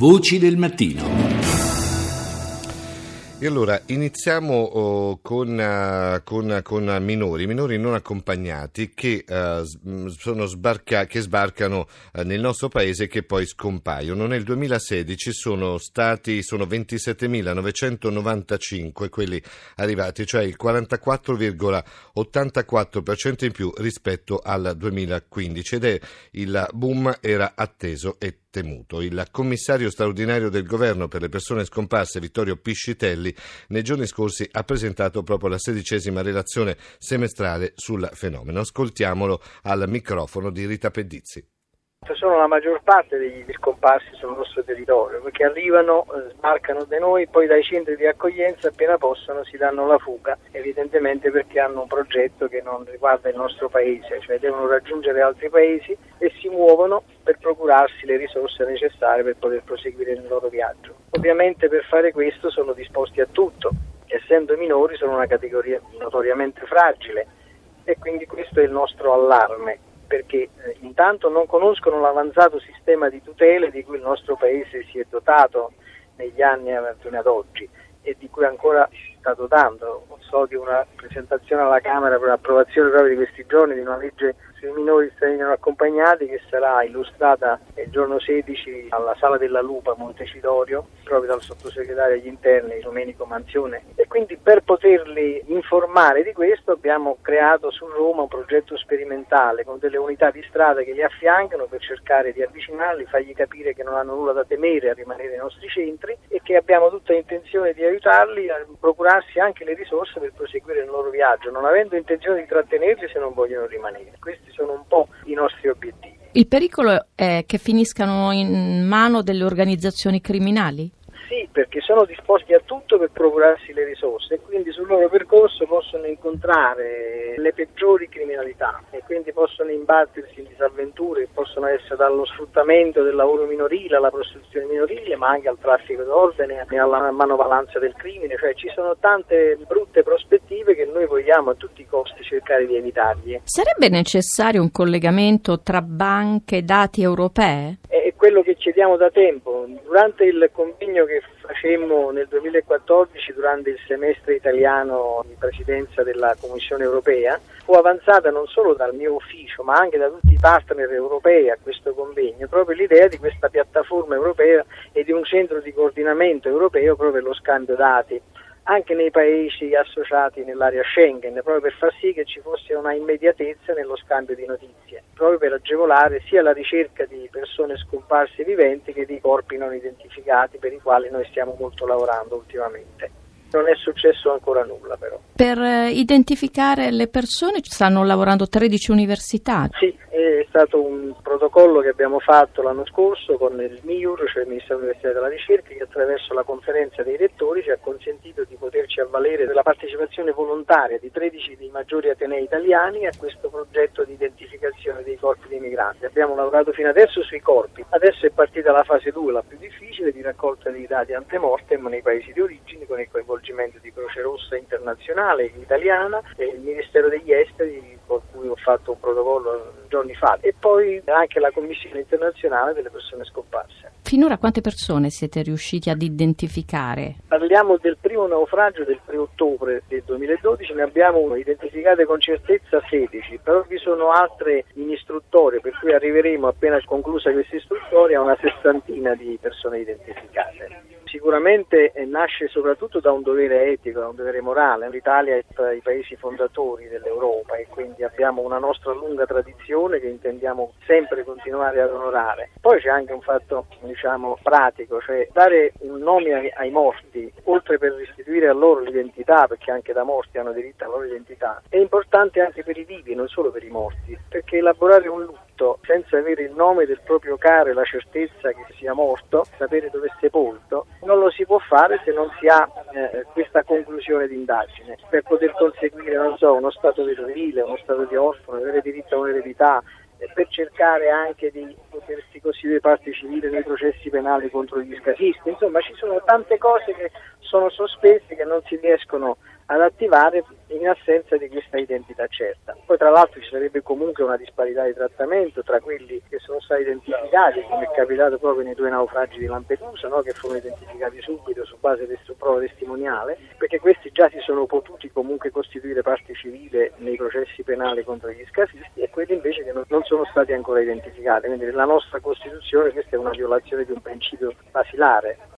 Voci del mattino. E allora iniziamo oh, con, uh, con, con, minori, minori non accompagnati che, uh, sbarca, che sbarcano uh, nel nostro paese e che poi scompaiono. Nel 2016 sono stati sono 27.995 quelli arrivati, cioè il 44,84% in più rispetto al 2015 ed è il boom era atteso e temuto. Il commissario straordinario del governo per le persone scomparse, Vittorio Piscitelli, nei giorni scorsi ha presentato proprio la sedicesima relazione semestrale sul fenomeno. Ascoltiamolo al microfono di Rita Pedizzi sono la maggior parte degli scomparsi sul nostro territorio perché arrivano, eh, sbarcano da noi, poi dai centri di accoglienza appena possono si danno la fuga, evidentemente perché hanno un progetto che non riguarda il nostro paese, cioè devono raggiungere altri paesi e si muovono per procurarsi le risorse necessarie per poter proseguire il loro viaggio. Ovviamente per fare questo sono disposti a tutto, essendo minori sono una categoria notoriamente fragile e quindi questo è il nostro allarme perché eh, intanto non conoscono l'avanzato sistema di tutele di cui il nostro Paese si è dotato negli anni fino ad oggi e di cui ancora si sta dotando. So di una presentazione alla Camera per l'approvazione proprio di questi giorni di una legge sui minori stranieri accompagnati che sarà illustrata il giorno 16 alla Sala della Lupa Montecidorio proprio dal sottosegretario agli interni Domenico Manzione. E quindi per poterli informare di questo abbiamo creato su Roma un progetto sperimentale con delle unità di strada che li affiancano per cercare di avvicinarli, fargli capire che non hanno nulla da temere a rimanere nei nostri centri e che abbiamo tutta intenzione di aiutarli a procurarsi anche le risorse per proseguire il loro viaggio, non avendo intenzione di trattenerli se non vogliono rimanere. Questi sono un po' i nostri obiettivi. Il pericolo è che finiscano in mano delle organizzazioni criminali? Perché sono disposti a tutto per procurarsi le risorse e quindi sul loro percorso possono incontrare le peggiori criminalità e quindi possono imbattersi in disavventure che possono essere dallo sfruttamento del lavoro minorile alla prostituzione minorile, ma anche al traffico d'ordine e alla manovalanza del crimine, cioè ci sono tante brutte prospettive che noi vogliamo a tutti i costi cercare di evitargli. Sarebbe necessario un collegamento tra banche e dati europee? È quello che chiediamo da tempo. Durante il convegno che facemmo nel 2014 durante il semestre italiano di presidenza della Commissione europea. Fu avanzata non solo dal mio ufficio ma anche da tutti i partner europei a questo convegno proprio l'idea di questa piattaforma europea e di un centro di coordinamento europeo proprio per lo scambio dati anche nei paesi associati nell'area Schengen, proprio per far sì che ci fosse una immediatezza nello scambio di notizie, proprio per agevolare sia la ricerca di persone scomparse viventi che di corpi non identificati per i quali noi stiamo molto lavorando ultimamente. Non è successo ancora nulla però. Per eh, identificare le persone stanno lavorando 13 università? Sì, è stato un protocollo che abbiamo fatto l'anno scorso con il MIUR, cioè il Ministero dell'Università della Ricerca, che attraverso la conferenza dei rettori ci ha consentito di poterci avvalere della partecipazione volontaria di 13 dei maggiori atenei italiani a questo progetto di identificazione dei corpi dei migranti. Abbiamo lavorato fino adesso sui corpi, adesso è partita la fase 2, la più difficile, di raccolta dei dati antemortem nei paesi di origine con il coinvolgimento di Croce Rossa internazionale, italiana e il Ministero degli Esteri con cui ho fatto un protocollo giorni fa e poi anche la Commissione internazionale delle persone scomparse. Finora quante persone siete riusciti ad identificare? Parliamo del primo naufragio del 3 ottobre del 2012, ne abbiamo identificate con certezza 16, però vi sono altre in istruttoria per cui arriveremo appena conclusa questa istruttoria a una sessantina di persone identificate sicuramente eh, nasce soprattutto da un dovere etico, da un dovere morale. L'Italia è tra i paesi fondatori dell'Europa e quindi abbiamo una nostra lunga tradizione che intendiamo sempre continuare ad onorare. Poi c'è anche un fatto diciamo, pratico, cioè dare un nome ai, ai, morti, oltre per restituire a loro l'identità, perché anche da morti hanno diritto alla loro identità, è importante anche per i vivi, non solo per i morti, perché elaborare un lutto morto senza avere il nome del proprio caro e la certezza che sia morto, sapere dove è sepolto, non lo si può fare se non si ha eh, questa conclusione di indagine per poter conseguire so, uno stato vedovile, uno stato di orfano, avere diritto a un'eredità, per cercare anche di potersi costituire parte civile nei processi penali contro gli scafisti. Insomma, ci sono tante cose che sono sospese che non si riescono ad attivare in assenza di questa identità certa. Poi tra l'altro ci sarebbe comunque una disparità di trattamento tra quelli che sono stati identificati, come è capitato proprio nei due naufragi di Lampedusa, no? che furono identificati subito su base di prova testimoniale, perché questi già si sono potuti comunque costituire parte civile nei processi penali contro gli scafisti e quelli invece che non, sono stati ancora identificati. Quindi nella nostra Costituzione questa è una violazione di un principio basilare